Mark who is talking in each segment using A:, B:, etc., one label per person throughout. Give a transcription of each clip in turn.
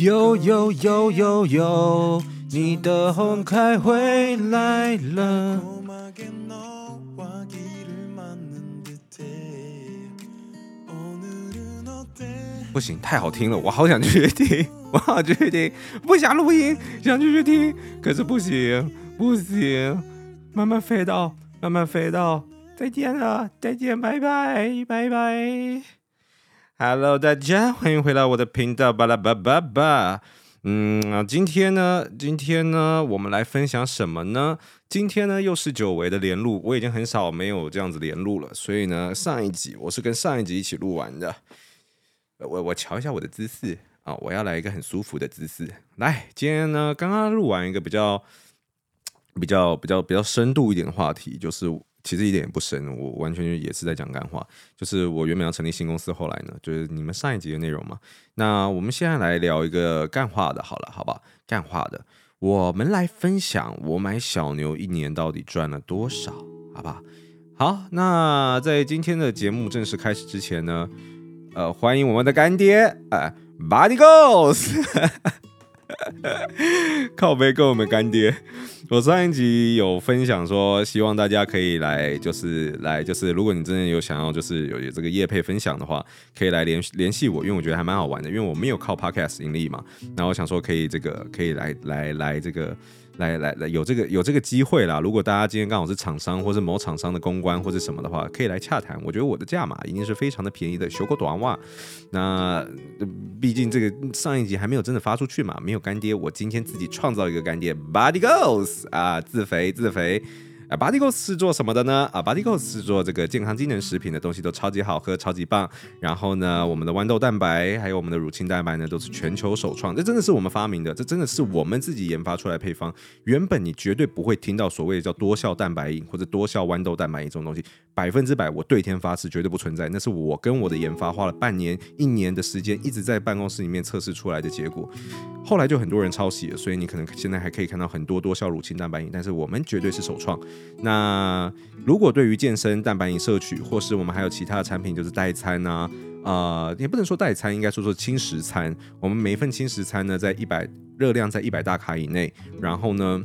A: 呦呦呦呦呦，你的红开回来了。不行，太好听了，我好想去听，我好想去听，不想录音，想继续听，可是不行，不行，慢慢飞到，慢慢飞到，再见了，再见，拜拜，拜拜。Hello，大家欢迎回来我的频道，巴拉巴巴巴。嗯，今天呢，今天呢，我们来分享什么呢？今天呢，又是久违的连录，我已经很少没有这样子连录了，所以呢，上一集我是跟上一集一起录完的。我我瞧一下我的姿势啊，我要来一个很舒服的姿势。来，今天呢，刚刚录完一个比较比较比较比较深度一点的话题，就是其实一点也不深，我完全也是在讲干话。就是我原本要成立新公司，后来呢，就是你们上一集的内容嘛。那我们现在来聊一个干话的，好了，好吧？干话的，我们来分享我买小牛一年到底赚了多少，好不好？好，那在今天的节目正式开始之前呢。呃，欢迎我们的干爹啊、呃、，Body Goes 靠背跟我们干爹。我上一集有分享说，希望大家可以来，就是来，就是如果你真的有想要，就是有这个业配分享的话，可以来联联系我，因为我觉得还蛮好玩的，因为我没有靠 Podcast 盈利嘛。然后我想说，可以这个可以来来来这个。来来来，有这个有这个机会啦！如果大家今天刚好是厂商，或是某厂商的公关，或者什么的话，可以来洽谈。我觉得我的价码一定是非常的便宜的，修过短袜。那毕竟这个上一集还没有真的发出去嘛，没有干爹，我今天自己创造一个干爹，Body Goes 啊，自肥自肥。啊，Bodygos 是做什么的呢？啊，Bodygos 是做这个健康机能食品的东西，都超级好喝，超级棒。然后呢，我们的豌豆蛋白还有我们的乳清蛋白呢，都是全球首创，这真的是我们发明的，这真的是我们自己研发出来的配方。原本你绝对不会听到所谓的叫多效蛋白饮或者多效豌豆蛋白饮这种东西，百分之百我对天发誓绝对不存在。那是我跟我的研发花了半年、一年的时间，一直在办公室里面测试出来的结果。后来就很多人抄袭了，所以你可能现在还可以看到很多多效乳清蛋白饮，但是我们绝对是首创。那如果对于健身蛋白饮摄取，或是我们还有其他的产品，就是代餐啊，呃，也不能说代餐，应该说说轻食餐。我们每一份轻食餐呢，在一百热量在一百大卡以内，然后呢，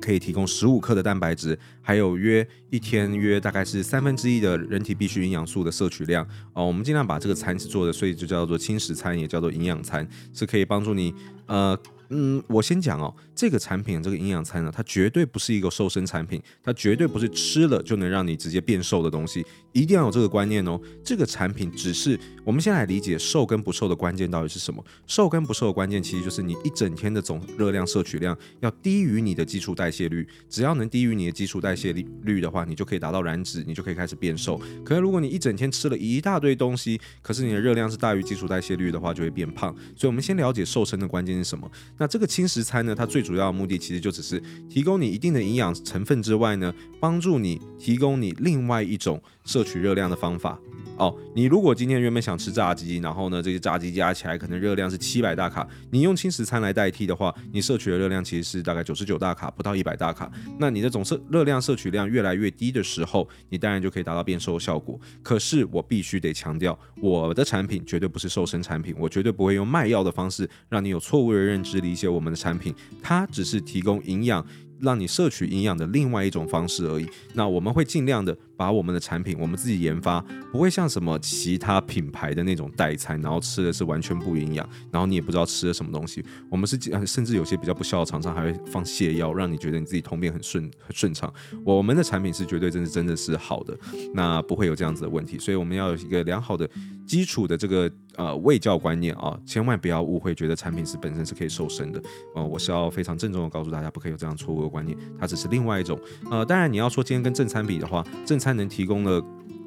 A: 可以提供十五克的蛋白质，还有约一天约大概是三分之一的人体必需营养素的摄取量。哦，我们尽量把这个餐是做的，所以就叫做轻食餐，也叫做营养餐，是可以帮助你呃。嗯，我先讲哦，这个产品这个营养餐呢，它绝对不是一个瘦身产品，它绝对不是吃了就能让你直接变瘦的东西，一定要有这个观念哦。这个产品只是我们先来理解瘦跟不瘦的关键到底是什么？瘦跟不瘦的关键其实就是你一整天的总热量摄取量要低于你的基础代谢率，只要能低于你的基础代谢率的话，你就可以达到燃脂，你就可以开始变瘦。可是如果你一整天吃了一大堆东西，可是你的热量是大于基础代谢率的话，就会变胖。所以，我们先了解瘦身的关键是什么？那这个轻食餐呢，它最主要的目的其实就只是提供你一定的营养成分之外呢，帮助你提供你另外一种摄取热量的方法。哦，你如果今天原本想吃炸鸡，然后呢，这些炸鸡加起来可能热量是七百大卡，你用轻食餐来代替的话，你摄取的热量其实是大概九十九大卡，不到一百大卡。那你的总摄热量摄取量越来越低的时候，你当然就可以达到变瘦的效果。可是我必须得强调，我的产品绝对不是瘦身产品，我绝对不会用卖药的方式让你有错误的认知理解我们的产品，它只是提供营养。让你摄取营养的另外一种方式而已。那我们会尽量的把我们的产品，我们自己研发，不会像什么其他品牌的那种代餐，然后吃的是完全不营养，然后你也不知道吃了什么东西。我们是甚至有些比较不肖的厂商还会放泻药，让你觉得你自己通便很顺很顺畅。我们的产品是绝对真的真的是好的，那不会有这样子的问题。所以我们要有一个良好的基础的这个。呃，卫教观念啊，千万不要误会，觉得产品是本身是可以瘦身的。呃，我是要非常郑重的告诉大家，不可以有这样错误的观念，它只是另外一种。呃，当然你要说今天跟正餐比的话，正餐能提供的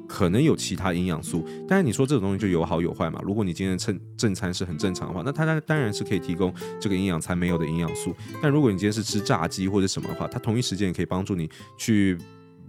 A: 可能有其他营养素，但是你说这种东西就有好有坏嘛。如果你今天正正餐是很正常的话，那它当当然是可以提供这个营养餐没有的营养素。但如果你今天是吃炸鸡或者什么的话，它同一时间也可以帮助你去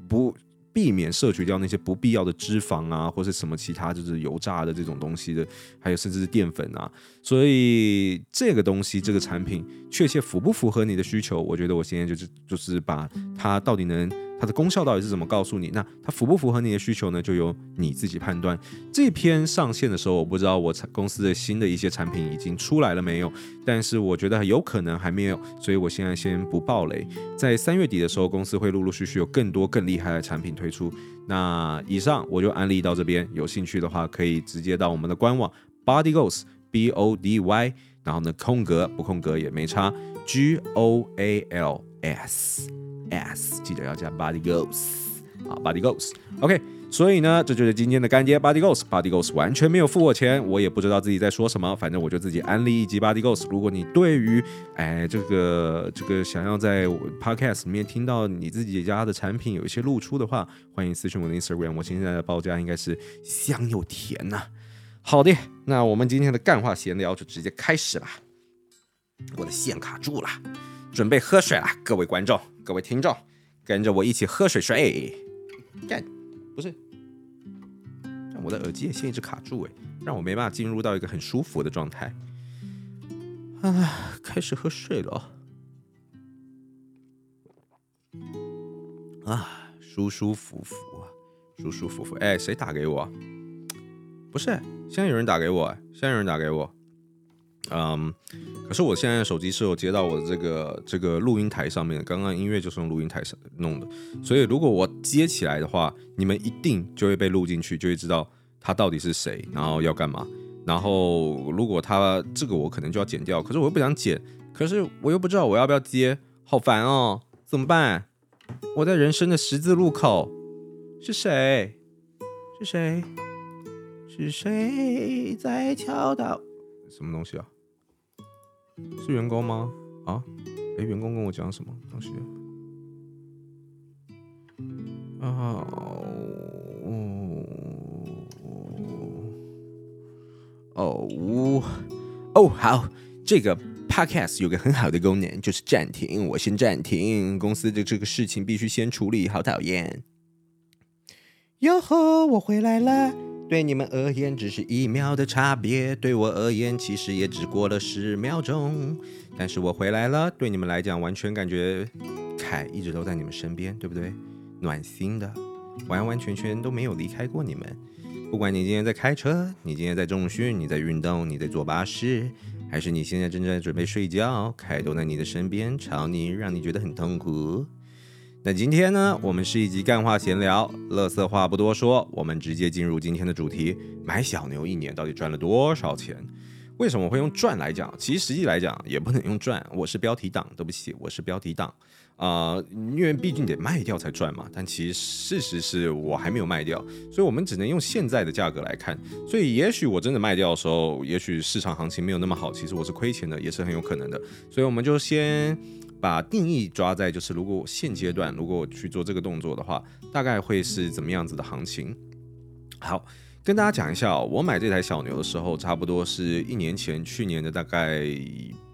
A: 不。避免摄取掉那些不必要的脂肪啊，或是什么其他就是油炸的这种东西的，还有甚至是淀粉啊。所以这个东西这个产品确切符不符合你的需求？我觉得我现在就是就是把它到底能。它的功效到底是怎么告诉你？那它符不符合你的需求呢？就由你自己判断。这篇上线的时候，我不知道我公司的新的一些产品已经出来了没有，但是我觉得有可能还没有，所以我现在先不爆雷。在三月底的时候，公司会陆陆续续有更多更厉害的产品推出。那以上我就安利到这边，有兴趣的话可以直接到我们的官网 Body Goals B O D Y，然后呢空格不空格也没差 G O A L S。S 记得要加 Body Goals 啊，Body Goals，OK，所以呢，这就是今天的干爹 Body Goals，Body Goals 完全没有付我钱，我也不知道自己在说什么，反正我就自己安利一集 Body Goals。如果你对于哎这个这个想要在 Podcast 里面听到你自己家的产品有一些露出的话，欢迎私信我的 Instagram，我现在的报价应该是香又甜呐、好的，那我们今天的干话闲聊就直接开始了。我的线卡住了。准备喝水了，各位观众、各位听众，跟着我一起喝水水。干，不是，但我的耳机也现在一直卡住哎，让我没办法进入到一个很舒服的状态。啊，开始喝水了。啊，舒舒服服啊，舒舒服服。哎，谁打给我？不是，现在有人打给我，现在有人打给我。嗯，可是我现在手机是有接到我的这个这个录音台上面的，刚刚音乐就是用录音台上弄的，所以如果我接起来的话，你们一定就会被录进去，就会知道他到底是谁，然后要干嘛。然后如果他这个我可能就要剪掉，可是我又不想剪，可是我又不知道我要不要接，好烦哦，怎么办？我在人生的十字路口，是谁？是谁？是谁在敲打？什么东西啊？是员工吗？啊？哎，员工跟我讲什么东西啊？啊哦哦哦，好，这个 podcast 有个很好的功能，就是暂停。我先暂停，公司的这个事情必须先处理，好讨厌。哟呵，我回来了。对你们而言只是一秒的差别，对我而言其实也只过了十秒钟。但是我回来了，对你们来讲完全感觉凯一直都在你们身边，对不对？暖心的，完完全全都没有离开过你们。不管你今天在开车，你今天在重训，你在运动，你在坐巴士，还是你现在正在准备睡觉，凯都在你的身边，吵你，让你觉得很痛苦。那今天呢，我们是一集干话闲聊，乐色话不多说，我们直接进入今天的主题：买小牛一年到底赚了多少钱？为什么会用赚来讲？其实实际来讲也不能用赚，我是标题党，对不起，我是标题党啊、因为毕竟得卖掉才赚嘛。但其实事实是我还没有卖掉，所以我们只能用现在的价格来看。所以也许我真的卖掉的时候，也许市场行情没有那么好，其实我是亏钱的，也是很有可能的。所以我们就先。把定义抓在就是，如果现阶段如果我去做这个动作的话，大概会是怎么样子的行情？好，跟大家讲一下哦，我买这台小牛的时候，差不多是一年前，去年的大概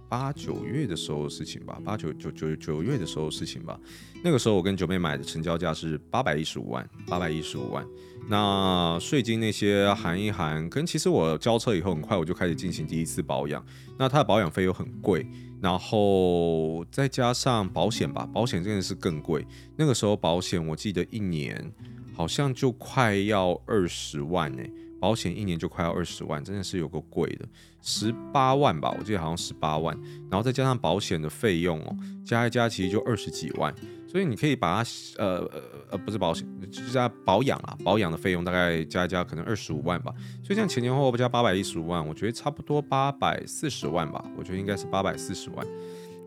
A: 八九月的时候的事情吧，八九九九九月的时候事情吧。那个时候我跟九妹买的成交价是八百一十五万，八百一十五万。那税金那些含一含，跟其实我交车以后很快我就开始进行第一次保养，那它的保养费又很贵。然后再加上保险吧，保险真的是更贵。那个时候保险我记得一年好像就快要二十万呢，保险一年就快要二十万，真的是有够贵的，十八万吧，我记得好像十八万。然后再加上保险的费用哦，加一加其实就二十几万。所以你可以把它，呃呃呃，不是保险，就加保养啊，保养的费用大概加一加，可能二十五万吧。所以这样前前后后不加八百一十五万，我觉得差不多八百四十万吧。我觉得应该是八百四十万。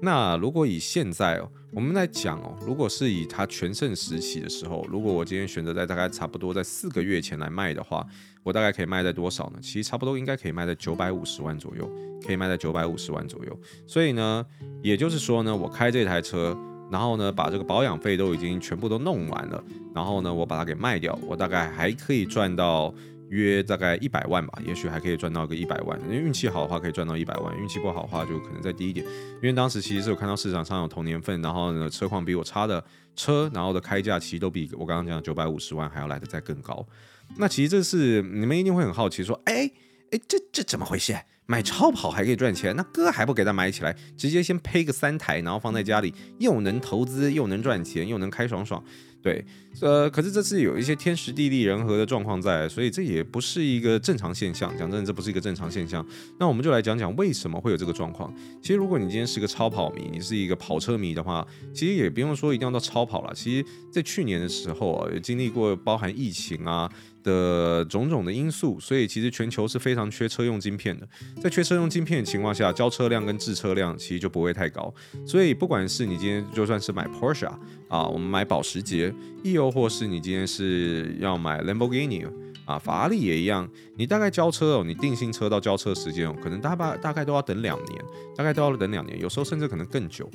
A: 那如果以现在哦，我们来讲哦，如果是以它全盛时期的时候，如果我今天选择在大概差不多在四个月前来卖的话，我大概可以卖在多少呢？其实差不多应该可以卖在九百五十万左右，可以卖在九百五十万左右。所以呢，也就是说呢，我开这台车。然后呢，把这个保养费都已经全部都弄完了，然后呢，我把它给卖掉，我大概还可以赚到约大概一百万吧，也许还可以赚到个一百万。因为运气好的话可以赚到一百万，运气不好的话就可能再低一点。因为当时其实是有看到市场上有同年份，然后呢车况比我差的车，然后的开价其实都比我刚刚讲九百五十万还要来的再更高。那其实这是你们一定会很好奇说，哎哎，这这怎么回事？买超跑还可以赚钱，那哥还不给他买起来，直接先配个三台，然后放在家里，又能投资，又能赚钱，又能开爽爽。对，呃，可是这次有一些天时地利人和的状况在，所以这也不是一个正常现象。讲真，这不是一个正常现象。那我们就来讲讲为什么会有这个状况。其实，如果你今天是个超跑迷，你是一个跑车迷的话，其实也不用说一定要到超跑了。其实，在去年的时候啊，也经历过包含疫情啊。的种种的因素，所以其实全球是非常缺车用晶片的。在缺车用晶片的情况下，交车量跟制车量其实就不会太高。所以不管是你今天就算是买 Porsche 啊，我们买保时捷，亦又或是你今天是要买 Lamborghini 啊，法拉利也一样，你大概交车哦，你定新车到交车时间哦，可能大把大概都要等两年，大概都要等两年，有时候甚至可能更久。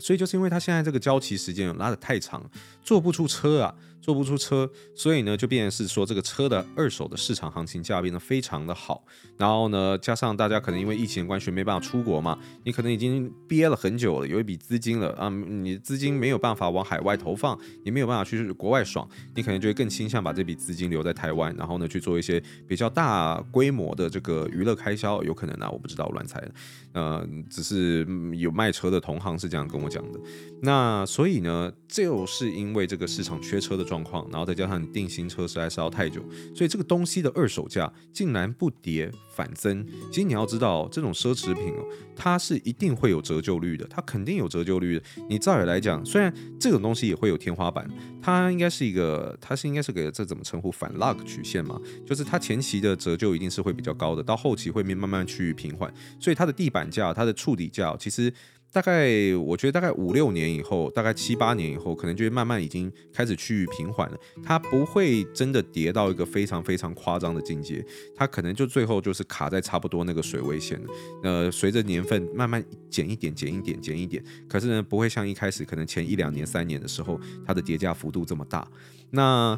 A: 所以就是因为它现在这个交期时间拉得太长，做不出车啊。做不出车，所以呢，就变成是说这个车的二手的市场行情价变得非常的好。然后呢，加上大家可能因为疫情关系没办法出国嘛，你可能已经憋了很久了，有一笔资金了啊，你资金没有办法往海外投放，你没有办法去国外爽，你可能就会更倾向把这笔资金留在台湾，然后呢去做一些比较大规模的这个娱乐开销，有可能啊，我不知道，乱猜的。呃，只是有卖车的同行是这样跟我讲的。那所以呢，就是因为这个市场缺车的状状况，然后再加上你定新车实在是要太久，所以这个东西的二手价竟然不跌反增。其实你要知道，这种奢侈品哦，它是一定会有折旧率的，它肯定有折旧率的。你照理来讲，虽然这种东西也会有天花板，它应该是一个，它是应该是个这怎么称呼反 luck 曲线嘛？就是它前期的折旧一定是会比较高的，到后期会慢慢去平缓，所以它的地板价、它的触底价其实。大概我觉得大概五六年以后，大概七八年以后，可能就会慢慢已经开始趋于平缓了。它不会真的跌到一个非常非常夸张的境界，它可能就最后就是卡在差不多那个水位线了。呃，随着年份慢慢减一点、减一点、减一点，可是呢，不会像一开始可能前一两年、三年的时候，它的跌价幅度这么大。那。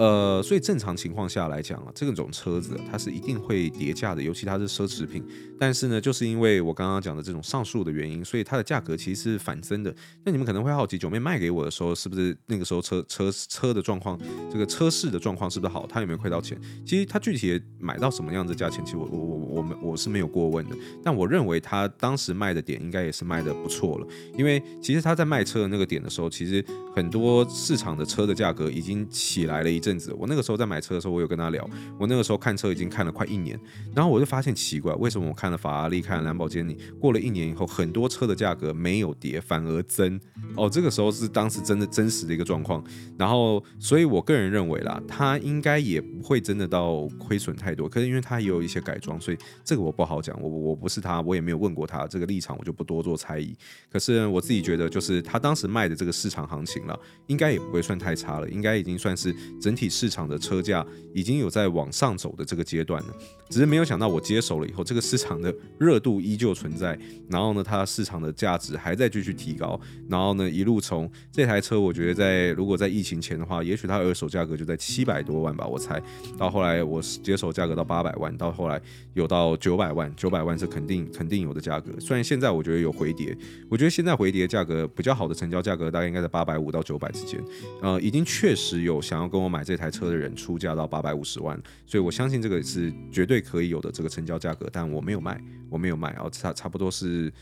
A: 呃，所以正常情况下来讲啊，这种车子它是一定会跌价的，尤其它是奢侈品。但是呢，就是因为我刚刚讲的这种上述的原因，所以它的价格其实是反增的。那你们可能会好奇，九妹卖给我的时候，是不是那个时候车车车的状况，这个车市的状况是不是好？他有没有亏到钱？其实他具体买到什么样的价钱，其实我我我我们我是没有过问的。但我认为他当时卖的点应该也是卖的不错了，因为其实他在卖车的那个点的时候，其实很多市场的车的价格已经起来了一阵。阵子，我那个时候在买车的时候，我有跟他聊。我那个时候看车已经看了快一年，然后我就发现奇怪，为什么我看了法拉利、看了兰博基尼，过了一年以后，很多车的价格没有跌，反而增。哦，这个时候是当时真的真实的一个状况。然后，所以我个人认为啦，他应该也不会真的到亏损太多。可是因为他也有一些改装，所以这个我不好讲。我我不是他，我也没有问过他这个立场，我就不多做猜疑。可是我自己觉得，就是他当时卖的这个市场行情了，应该也不会算太差了，应该已经算是整体。市场的车价已经有在往上走的这个阶段了，只是没有想到我接手了以后，这个市场的热度依旧存在，然后呢，它市场的价值还在继续提高，然后呢，一路从这台车，我觉得在如果在疫情前的话，也许它二手价格就在七百多万吧，我猜，到后来我接手价格到八百万，到后来有到九百万，九百万是肯定肯定有的价格，虽然现在我觉得有回跌，我觉得现在回跌价格比较好的成交价格大概应该在八百五到九百之间，呃，已经确实有想要跟我买。这台车的人出价到八百五十万，所以我相信这个是绝对可以有的这个成交价格，但我没有卖，我没有卖，然后差差不多是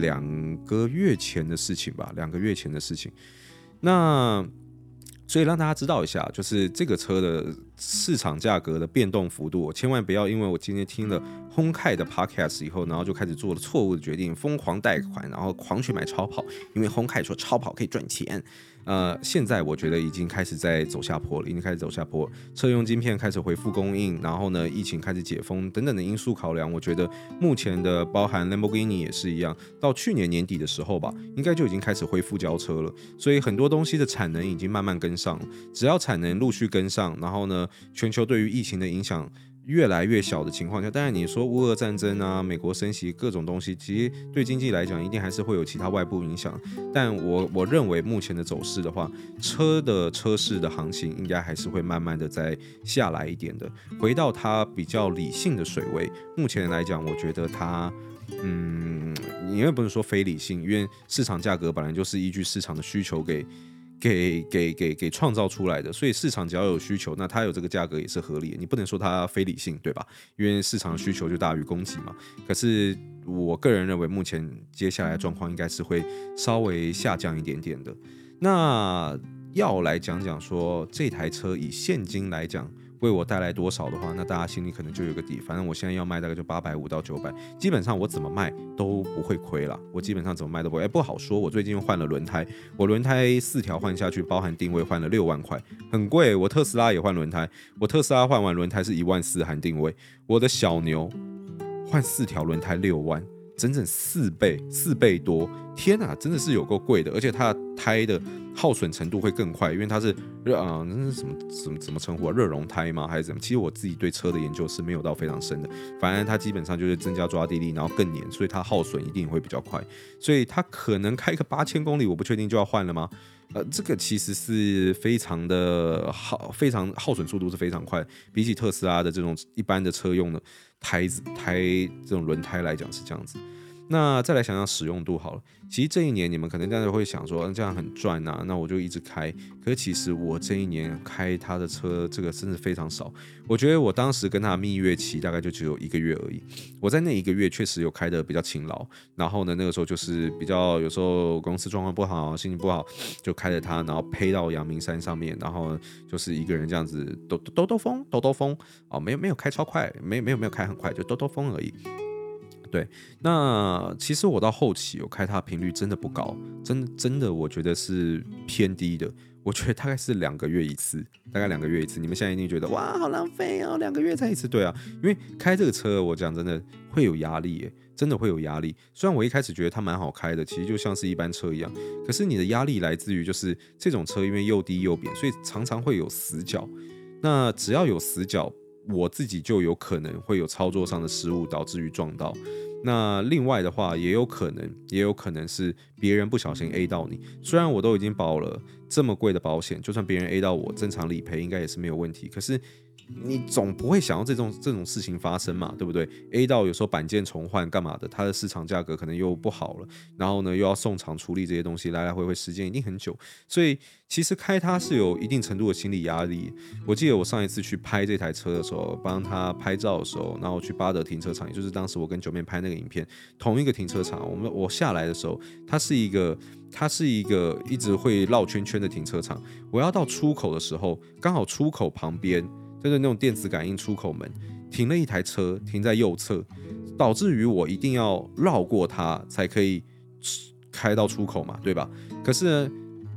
A: 两个月前的事情吧，两个月前的事情。那所以让大家知道一下，就是这个车的市场价格的变动幅度，千万不要因为我今天听了 Honkai 的 Podcast 以后，然后就开始做了错误的决定，疯狂贷款，然后狂去买超跑，因为 Honkai 说超跑可以赚钱。呃，现在我觉得已经开始在走下坡了，已经开始走下坡，车用晶片开始恢复供应，然后呢，疫情开始解封等等的因素考量，我觉得目前的包含 Lamborghini 也是一样，到去年年底的时候吧，应该就已经开始恢复交车了，所以很多东西的产能已经慢慢跟上，只要产能陆续跟上，然后呢，全球对于疫情的影响。越来越小的情况下，当然你说乌俄战争啊，美国升息各种东西，其实对经济来讲一定还是会有其他外部影响。但我我认为目前的走势的话，车的车市的行情应该还是会慢慢的再下来一点的，回到它比较理性的水位。目前来讲，我觉得它，嗯，你也不能说非理性，因为市场价格本来就是依据市场的需求给。给给给给创造出来的，所以市场只要有需求，那它有这个价格也是合理的。你不能说它非理性，对吧？因为市场需求就大于供给嘛。可是我个人认为，目前接下来的状况应该是会稍微下降一点点的。那要来讲讲说，这台车以现金来讲。为我带来多少的话，那大家心里可能就有个底。反正我现在要卖大概就八百五到九百，基本上我怎么卖都不会亏了。我基本上怎么卖都不会。哎，不好说。我最近又换了轮胎，我轮胎四条换下去，包含定位换了六万块，很贵。我特斯拉也换轮胎，我特斯拉换完轮胎是一万四含定位。我的小牛换四条轮胎六万。整整四倍，四倍多，天哪，真的是有够贵的，而且它的胎的耗损程度会更快，因为它是热啊，那是什么什么怎么称呼啊？热熔胎吗？还是怎么？其实我自己对车的研究是没有到非常深的，反正它基本上就是增加抓地力，然后更黏，所以它耗损一定会比较快，所以它可能开个八千公里，我不确定就要换了吗？呃，这个其实是非常的耗，非常耗损速度是非常快，比起特斯拉的这种一般的车用的。胎子胎这种轮胎来讲是这样子，那再来想想使用度好了。其实这一年你们可能大家会想说，这样很赚啊，那我就一直开。可是其实我这一年开他的车，这个真的非常少。我觉得我当时跟他蜜月期大概就只有一个月而已。我在那一个月确实有开得比较勤劳，然后呢，那个时候就是比较有时候公司状况不好，心情不好，就开着它，然后飞到阳明山上面，然后就是一个人这样子兜兜兜风，兜兜风哦，没有没有开超快，没有没有没有开很快，就兜兜风而已。对，那其实我到后期我开它频率真的不高，真的真的我觉得是偏低的。我觉得大概是两个月一次，大概两个月一次。你们现在一定觉得哇，好浪费哦，两个月才一次。对啊，因为开这个车，我讲真的会有压力耶，真的会有压力。虽然我一开始觉得它蛮好开的，其实就像是一般车一样，可是你的压力来自于就是这种车因为又低又扁，所以常常会有死角。那只要有死角。我自己就有可能会有操作上的失误，导致于撞到。那另外的话，也有可能，也有可能是别人不小心 A 到你。虽然我都已经保了这么贵的保险，就算别人 A 到我，正常理赔应该也是没有问题。可是。你总不会想要这种这种事情发生嘛，对不对？A 到有时候板件重换干嘛的，它的市场价格可能又不好了，然后呢又要送厂处理这些东西，来来回回时间一定很久，所以其实开它是有一定程度的心理压力。我记得我上一次去拍这台车的时候，帮他拍照的时候，然后去巴德停车场，也就是当时我跟九妹拍那个影片，同一个停车场，我们我下来的时候，它是一个它是一个一直会绕圈圈的停车场，我要到出口的时候，刚好出口旁边。就是那种电子感应出口门，停了一台车停在右侧，导致于我一定要绕过它才可以开到出口嘛，对吧？可是呢，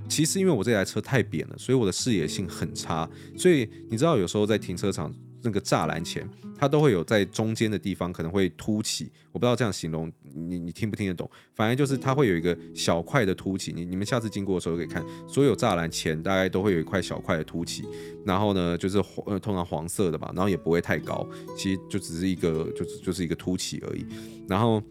A: 其实因为我这台车太扁了，所以我的视野性很差，所以你知道有时候在停车场。那个栅栏前，它都会有在中间的地方可能会凸起，我不知道这样形容你你听不听得懂？反正就是它会有一个小块的凸起，你你们下次经过的时候可以看，所有栅栏前大概都会有一块小块的凸起，然后呢就是黄呃通常黄色的吧，然后也不会太高，其实就只是一个就是就是一个凸起而已。然后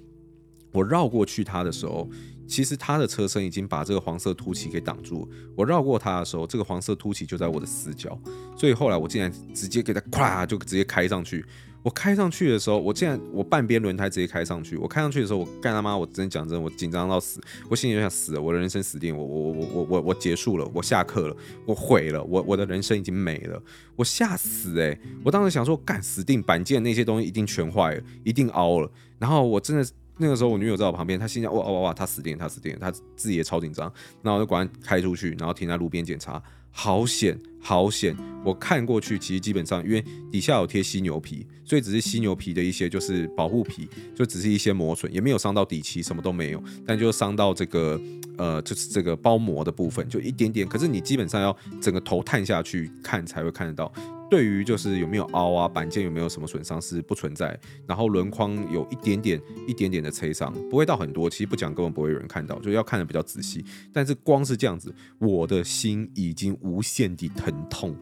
A: 我绕过去它的时候。其实他的车身已经把这个黄色凸起给挡住了。我绕过他的时候，这个黄色凸起就在我的死角，所以后来我竟然直接给他咵就直接开上去。我开上去的时候，我竟然我半边轮胎直接开上去。我开上去的时候，我干他妈！我真的讲真，我紧张到死，我心里就想死了，我的人生死定，我我我我我我结束了，我下课了，我毁了，我我的人生已经没了，我吓死诶、我当时想说，干死定板件那些东西一定全坏了，一定凹了。然后我真的。那个时候我女友在我旁边，她心想哇哇哇，她死定了，她死定了，她自己也超紧张。然后我就赶紧开出去，然后停在路边检查，好险好险！我看过去，其实基本上因为底下有贴犀牛皮，所以只是犀牛皮的一些就是保护皮，就只是一些磨损，也没有伤到底漆，什么都没有。但就伤到这个呃，就是这个包膜的部分，就一点点。可是你基本上要整个头探下去看才会看得到。对于就是有没有凹啊，板件有没有什么损伤是不存在，然后轮框有一点点、一点点的摧伤，不会到很多，其实不讲根本不会有人看到，就要看的比较仔细。但是光是这样子，我的心已经无限的疼痛，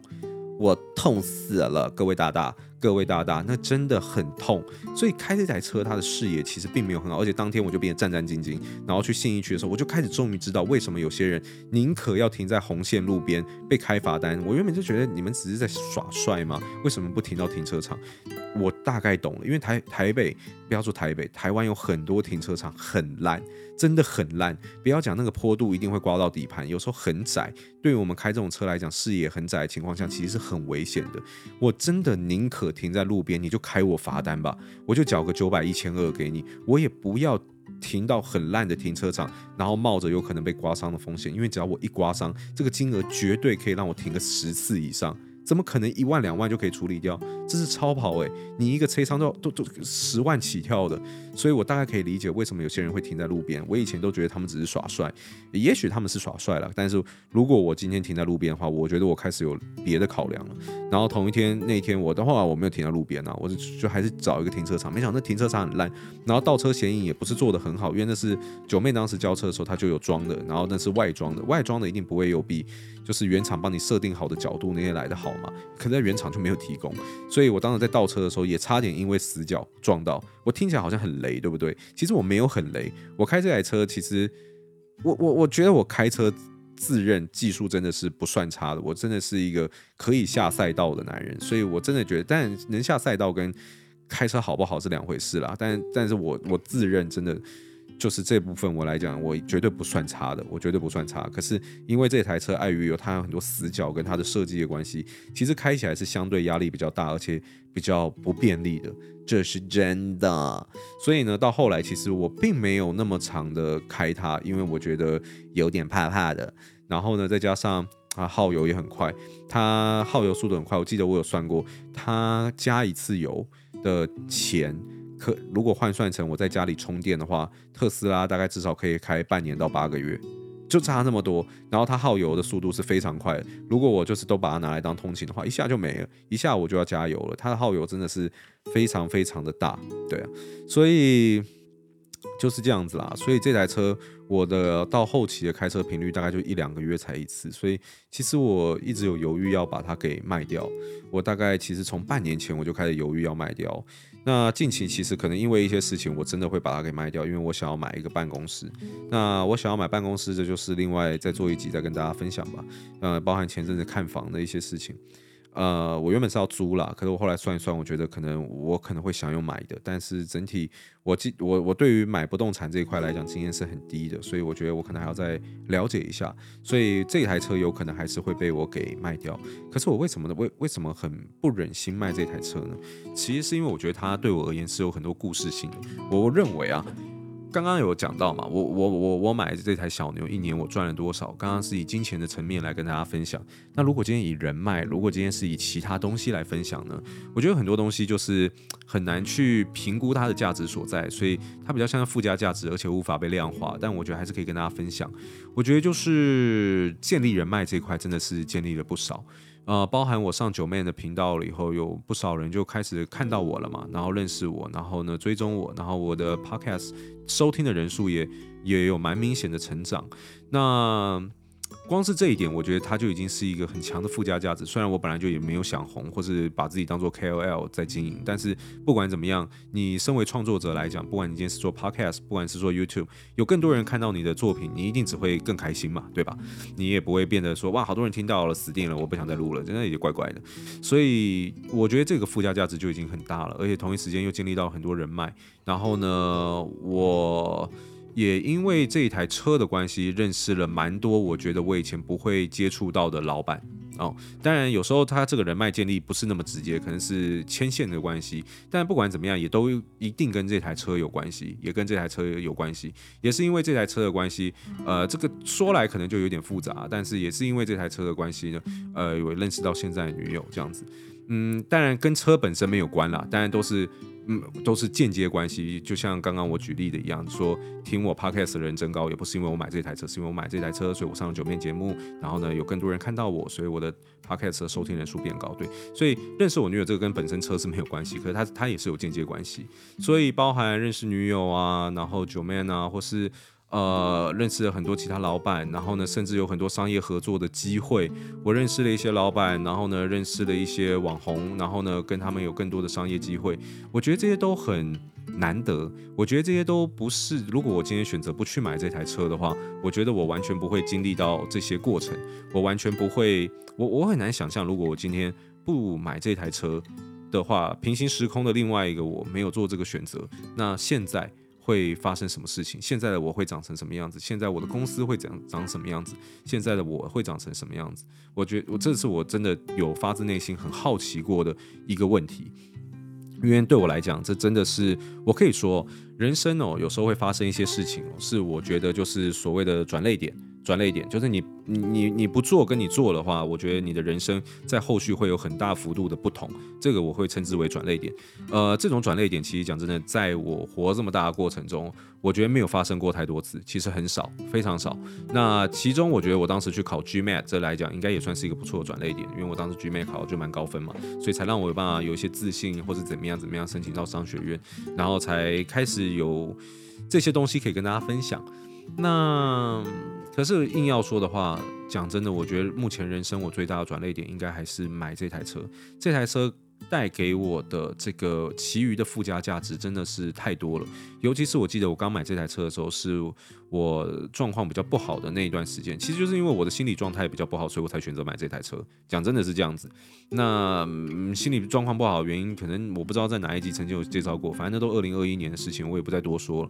A: 我痛死了，各位大大，各位大大，那真的很痛。所以开这台车，它的视野其实并没有很好，而且当天我就变得战战兢兢。然后去信义区的时候，我就开始终于知道为什么有些人宁可要停在红线路边被开罚单。我原本就觉得你们只是在耍帅吗？为什么不停到停车场？我大概懂了，因为台台北，不要说台北，台湾有很多停车场很烂，真的很烂。不要讲那个坡度一定会刮到底盘，有时候很窄。对于我们开这种车来讲，视野很窄的情况下，其实是很危险的。我真的宁可停在路边，你就开我罚单吧，我就缴个九百一千二给你，我也不要停到很烂的停车场，然后冒着有可能被刮伤的风险。因为只要我一刮伤，这个金额绝对可以让我停个十次以上。怎么可能一万两万就可以处理掉？这是超跑诶、你一个车窗都都都十万起跳的，所以我大概可以理解为什么有些人会停在路边。我以前都觉得他们只是耍帅，也许他们是耍帅了，但是如果我今天停在路边的话，我觉得我开始有别的考量了。然后同一天那一天我的话我没有停在路边啊，我就就还是找一个停车场，没想到那停车场很烂，然后倒车显影也不是做的很好，因为那是九妹当时交车的时候他就有装的，然后那是外装的，外装的一定不会有比就是原厂帮你设定好的角度那些来的好嘛，可在原厂就没有提供，所以我当时在倒车的时候也差点因为死角撞到。我听起来好像很雷，对不对？其实我没有很雷，我开这台车其实我我我觉得我开车自认技术真的是不算差的，我真的是一个可以下赛道的男人，所以我真的觉得，但能下赛道跟开车好不好是两回事啦。但但是我我自认真的。就是这部分我来讲，我绝对不算差的，我绝对不算差。可是因为这台车碍于有它有很多死角跟它的设计的关系，其实开起来是相对压力比较大，而且比较不便利的，这是真的。所以呢，到后来其实我并没有那么长的开它，因为我觉得有点怕怕的。然后呢，再加上它耗油也很快，它耗油速度很快。我记得我有算过，它加一次油的钱。可如果换算成我在家里充电的话，特斯拉大概至少可以开半年到八个月，就差那么多。然后它耗油的速度是非常快。如果我就是都把它拿来当通勤的话，一下就没了，一下我就要加油了。它的耗油真的是非常非常的大，对啊，所以就是这样子啦。所以这台车我的到后期的开车频率大概就一两个月才一次，所以其实我一直有犹豫要把它给卖掉。我大概其实从半年前我就开始犹豫要卖掉。那近期其实可能因为一些事情，我真的会把它给卖掉，因为我想要买一个办公室。那我想要买办公室，这就是另外再做一集再跟大家分享吧。呃，包含前阵子看房的一些事情。呃，我原本是要租啦，可是我后来算一算，我觉得可能我可能会想用买的，但是整体我我我对于买不动产这一块来讲，经验是很低的，所以我觉得我可能还要再了解一下，所以这台车有可能还是会被我给卖掉。可是我为什么呢？为为什么很不忍心卖这台车呢？其实是因为我觉得它对我而言是有很多故事性的。我认为啊。刚刚有讲到嘛，我我我我买这台小牛一年我赚了多少？刚刚是以金钱的层面来跟大家分享。那如果今天以人脉，如果今天是以其他东西来分享呢？我觉得很多东西就是很难去评估它的价值所在，所以它比较像附加价值，而且无法被量化。但我觉得还是可以跟大家分享。我觉得就是建立人脉这一块真的是建立了不少。呃，包含我上九妹的频道了以后，有不少人就开始看到我了嘛，然后认识我，然后呢追踪我，然后我的 Podcast 收听的人数也也有蛮明显的成长。那光是这一点，我觉得它就已经是一个很强的附加价值。虽然我本来就也没有想红，或是把自己当做 KOL 在经营，但是不管怎么样，你身为创作者来讲，不管你今天是做 Podcast，不管是做 YouTube，有更多人看到你的作品，你一定只会更开心嘛，对吧？你也不会变得说哇，好多人听到了，死定了，我不想再录了，真的也怪怪的。所以我觉得这个附加价值就已经很大了，而且同一时间又经历到很多人脉，然后呢，我。也因为这一台车的关系，认识了蛮多我觉得我以前不会接触到的老板哦。当然，有时候他这个人脉建立不是那么直接，可能是牵线的关系。但不管怎么样，也都一定跟这台车有关系，也跟这台车有关系。也是因为这台车的关系，呃，这个说来可能就有点复杂，但是也是因为这台车的关系呢，呃，有认识到现在的女友这样子。嗯，当然跟车本身没有关啦，当然都是。嗯，都是间接关系，就像刚刚我举例的一样，说听我 podcast 的人增高，也不是因为我买这台车，是因为我买这台车，所以我上了九面节目，然后呢，有更多人看到我，所以我的 podcast 的收听人数变高。对，所以认识我女友这个跟本身车是没有关系，可是它它也是有间接关系。所以包含认识女友啊，然后九面啊，或是呃，认识了很多其他老板，然后呢，甚至有很多商业合作的机会。我认识了一些老板，然后呢，认识了一些网红，然后呢，跟他们有更多的商业机会。我觉得这些都很难得。我觉得这些都不是，如果我今天选择不去买这台车的话，我觉得我完全不会经历到这些过程。我完全不会，我我很难想象，如果我今天不买这台车的话，平行时空的另外一个我没有做这个选择，那现在。会发生什么事情？现在的我会长成什么样子？现在我的公司会长长什么样子？现在的我会长成什么样子？我觉得我这是我真的有发自内心很好奇过的一个问题，因为对我来讲，这真的是我可以说，人生哦，有时候会发生一些事情哦，是我觉得就是所谓的转泪点。转捩点就是你你你你不做跟你做的话，我觉得你的人生在后续会有很大幅度的不同，这个我会称之为转捩点。呃，这种转捩点其实讲真的，在我活这么大的过程中，我觉得没有发生过太多次，其实很少，非常少。那其中我觉得我当时去考 GMAT 这来讲，应该也算是一个不错的转捩点，因为我当时 GMAT 考的就蛮高分嘛，所以才让我有办法有一些自信，或者怎么样怎么样申请到商学院，然后才开始有这些东西可以跟大家分享。那可是硬要说的话，讲真的，我觉得目前人生我最大的转捩点，应该还是买这台车。这台车。带给我的这个其余的附加价值真的是太多了，尤其是我记得我刚买这台车的时候，是我状况比较不好的那一段时间，其实就是因为我的心理状态比较不好，所以我才选择买这台车。讲真的是这样子，那、嗯、心理状况不好的原因，可能我不知道在哪一集曾经有介绍过，反正那都二零二一年的事情，我也不再多说了。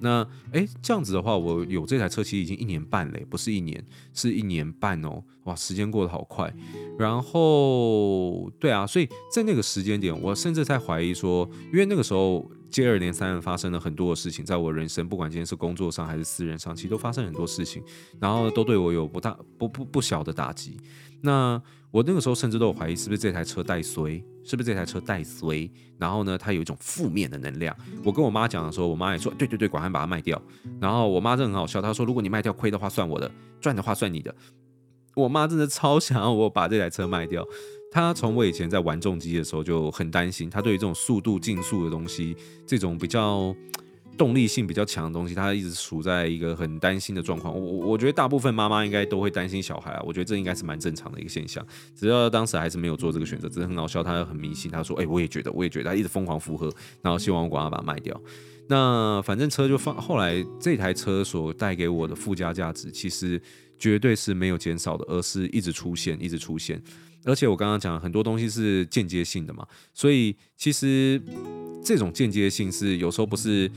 A: 那诶，这样子的话，我有这台车其实已经一年半嘞，不是一年，是一年半哦，哇，时间过得好快。然后对啊，所以在那个时间点，我甚至在怀疑说，因为那个时候接二连三的发生了很多的事情，在我人生，不管今天是工作上还是私人上，其实都发生很多事情，然后都对我有不大不不不小的打击。那我那个时候甚至都有怀疑，是不是这台车带衰，是不是这台车带衰？然后呢，它有一种负面的能量。我跟我妈讲的时候，我妈也说，对对对，赶快把它卖掉。然后我妈真的很好笑，她说，如果你卖掉亏的话算我的，赚的话算你的。我妈真的超想要我把这台车卖掉。他从我以前在玩重机的时候就很担心，他对于这种速度竞速的东西，这种比较动力性比较强的东西，他一直处在一个很担心的状况。我我觉得大部分妈妈应该都会担心小孩啊，我觉得这应该是蛮正常的一个现象。只要当时还是没有做这个选择，只是很搞笑，他很迷信，他说：“哎、我也觉得，我也觉得。”他一直疯狂附和，然后希望我赶快把它卖掉。那反正车就放，后来这台车所带给我的附加价值，其实。绝对是没有减少的，而是一直出现，一直出现。而且我刚刚讲很多东西是间接性的嘛，所以其实这种间接性是有时候不是。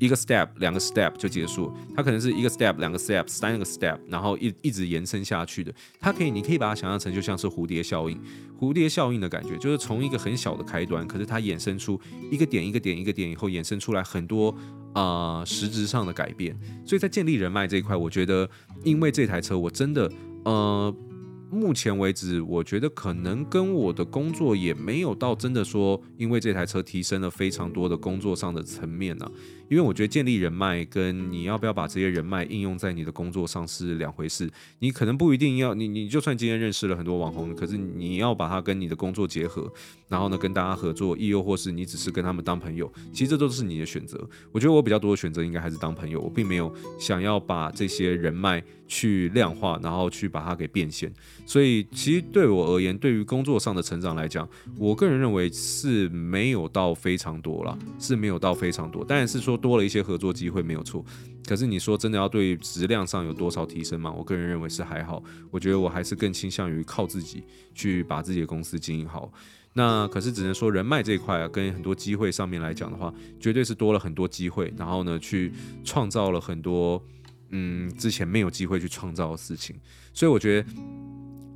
A: 一个 step，两个 step 就结束，它可能是一个 step，两个 step，三个 step，然后一一直延伸下去的。它可以，你可以把它想象成就像是蝴蝶效应，蝴蝶效应的感觉就是从一个很小的开端，可是它衍生出一个点一个点一个点以后，衍生出来很多啊、呃、实质上的改变。所以在建立人脉这一块，我觉得因为这台车，我真的呃。目前为止，我觉得可能跟我的工作也没有到真的说，因为这台车提升了非常多的工作上的层面呢、因为我觉得建立人脉跟你要不要把这些人脉应用在你的工作上是两回事。你可能不一定要你，你就算今天认识了很多网红，可是你要把它跟你的工作结合，然后呢跟大家合作，亦又或是你只是跟他们当朋友，其实这都是你的选择。我觉得我比较多的选择应该还是当朋友，我并没有想要把这些人脉。去量化，然后去把它给变现。所以，其实对我而言，对于工作上的成长来讲，我个人认为是没有到非常多了，是没有到非常多。但是说多了一些合作机会没有错。可是你说真的要对质量上有多少提升吗？我个人认为是还好。我觉得我还是更倾向于靠自己去把自己的公司经营好。那可是只能说人脉这一块啊，跟很多机会上面来讲的话，绝对是多了很多机会。然后呢，去创造了很多。嗯，之前没有机会去创造的事情，所以我觉得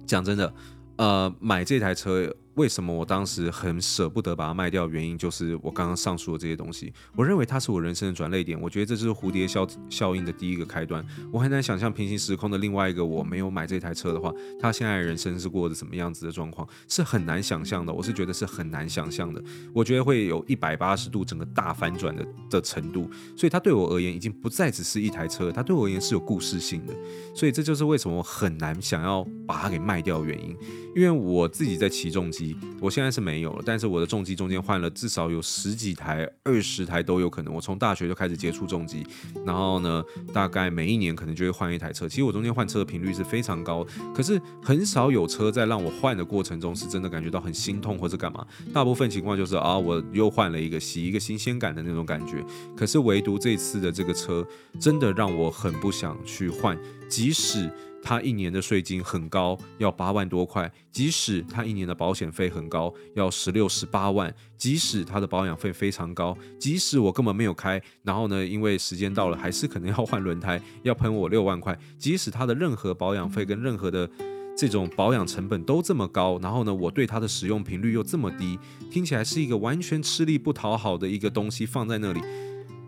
A: 讲真的，呃，买这台车。为什么我当时很舍不得把它卖掉？原因就是我刚刚上述的这些东西。我认为它是我人生的转捩点。我觉得这就是蝴蝶效效应的第一个开端。我很难想象平行时空的另外一个我没有买这台车的话，他现在人生是过着什么样子的状况，是很难想象的。我是觉得是很难想象的。我觉得会有一百八十度整个大反转的的程度。所以它对我而言已经不再只是一台车，它对我而言是有故事性的。所以这就是为什么我很难想要把它给卖掉的原因。因为我自己在骑重机。我现在是没有了，但是我的重机中间换了至少有十几台、二十台都有可能。我从大学就开始接触重机，然后呢，大概每一年可能就会换一台车。其实我中间换车的频率是非常高，可是很少有车在让我换的过程中是真的感觉到很心痛或者干嘛。大部分情况就是啊，我又换了一个，洗一个新鲜感的那种感觉。可是唯独这次的这个车，真的让我很不想去换，即使。他一年的税金很高，要八万多块；即使他一年的保险费很高，要十六、十八万；即使他的保养费非常高；即使我根本没有开，然后呢，因为时间到了，还是可能要换轮胎，要喷我六万块；即使他的任何保养费跟任何的这种保养成本都这么高，然后呢，我对它的使用频率又这么低，听起来是一个完全吃力不讨好的一个东西放在那里。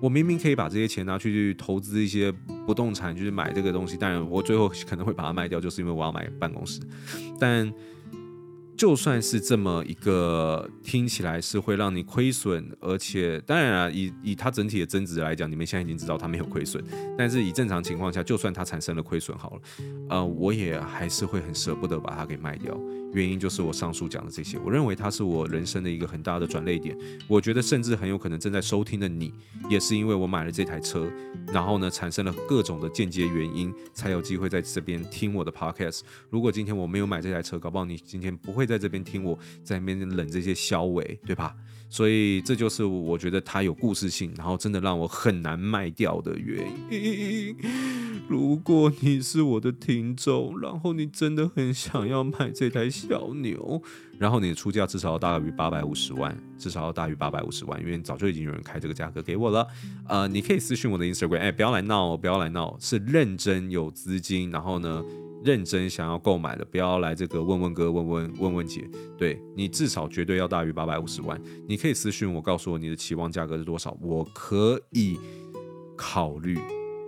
A: 我明明可以把这些钱拿去投资一些不动产，就是买这个东西。当然，我最后可能会把它卖掉，就是因为我要买办公室。但就算是这么一个听起来是会让你亏损，而且当然啊，以以它整体的增值来讲，你们现在已经知道它没有亏损。但是以正常情况下，就算它产生了亏损好了，呃，我也还是会很舍不得把它给卖掉。原因就是我上述讲的这些，我认为它是我人生的一个很大的转泪点。我觉得甚至很有可能正在收听的你，也是因为我买了这台车，然后呢，产生了各种的间接原因，才有机会在这边听我的 podcast。如果今天我没有买这台车，搞不好你今天不会在这边听我在那边冷这些小伟，对吧？所以这就是我觉得它有故事性，然后真的让我很难卖掉的原因。如果你是我的听众，然后你真的很想要买这台小牛，然后你的出价至少要大于八百五十万，至少要大于八百五十万，因为早就已经有人开这个价格给我了。呃，你可以私信我的 Instagram，哎，不要来闹，不要来闹，是认真有资金，然后呢，认真想要购买的，不要来这个问问哥、问问问问姐，对，你至少绝对要大于八百五十万。你可以私信我，告诉我你的期望价格是多少，我可以考虑，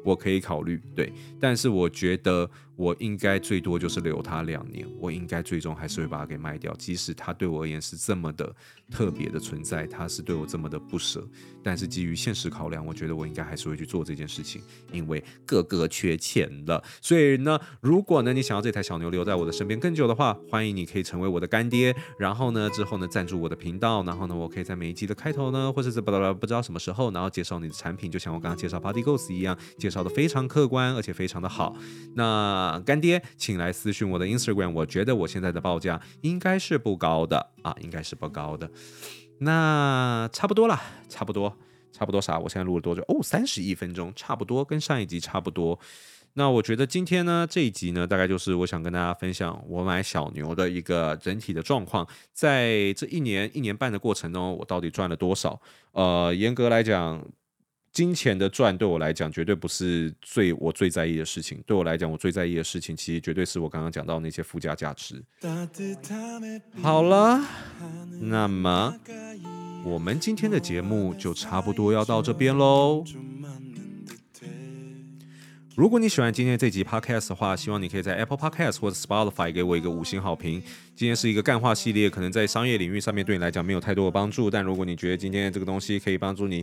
A: 我可以考虑，对，但是我觉得。我应该最多就是留它两年，我应该最终还是会把它给卖掉，即使它对我而言是这么的特别的存在，它是对我这么的不舍，但是基于现实考量，我觉得我应该还是会去做这件事情，因为哥哥缺钱了。所以呢，如果呢你想要这台小牛留在我的身边更久的话，欢迎你可以成为我的干爹，然后呢之后呢赞助我的频道，然后呢我可以在每一集的开头呢，或者是不知道不知道什么时候，然后介绍你的产品，就像我刚刚介绍 Body Goals 一样，介绍的非常客观，而且非常的好。那啊，干爹，请来私讯我的 Instagram。我觉得我现在的报价应该是不高的啊，应该是不高的。那差不多了，差不多，差不多啥？我现在录了多久？哦，三十一分钟，差不多，跟上一集差不多。那我觉得今天呢，这一集呢，大概就是我想跟大家分享我买小牛的一个整体的状况。在这一年一年半的过程中，我到底赚了多少？呃，严格来讲。金钱的赚对我来讲绝对不是最我最在意的事情。对我来讲，我最在意的事情其实绝对是我刚刚讲到那些附加价值。好了，那么我们今天的节目就差不多要到这边喽。如果你喜欢今天这集 Podcast 的话，希望你可以在 Apple Podcast 或者 Spotify 给我一个五星好评。今天是一个干话系列，可能在商业领域上面对你来讲没有太多的帮助，但如果你觉得今天这个东西可以帮助你。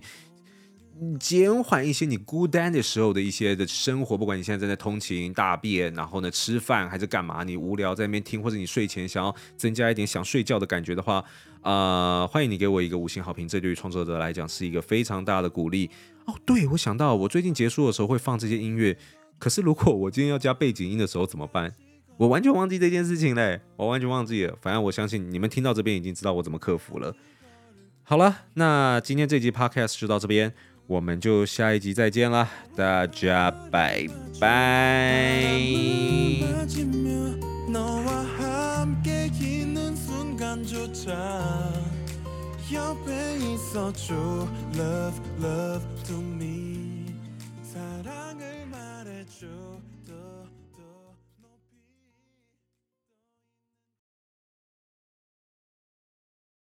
A: 减缓一些你孤单的时候的一些的生活，不管你现在正在通勤、大便，然后呢吃饭还是干嘛，你无聊在那边听，或者你睡前想要增加一点想睡觉的感觉的话，啊、欢迎你给我一个五星好评，这对于创作者来讲是一个非常大的鼓励。哦，对，我想到我最近结束的时候会放这些音乐，可是如果我今天要加背景音的时候怎么办？我完全忘记这件事情嘞，我完全忘记了。反正我相信你们听到这边已经知道我怎么克服了。好了，那今天这集 Podcast 就到这边。我们就下一集再见了，大家拜拜。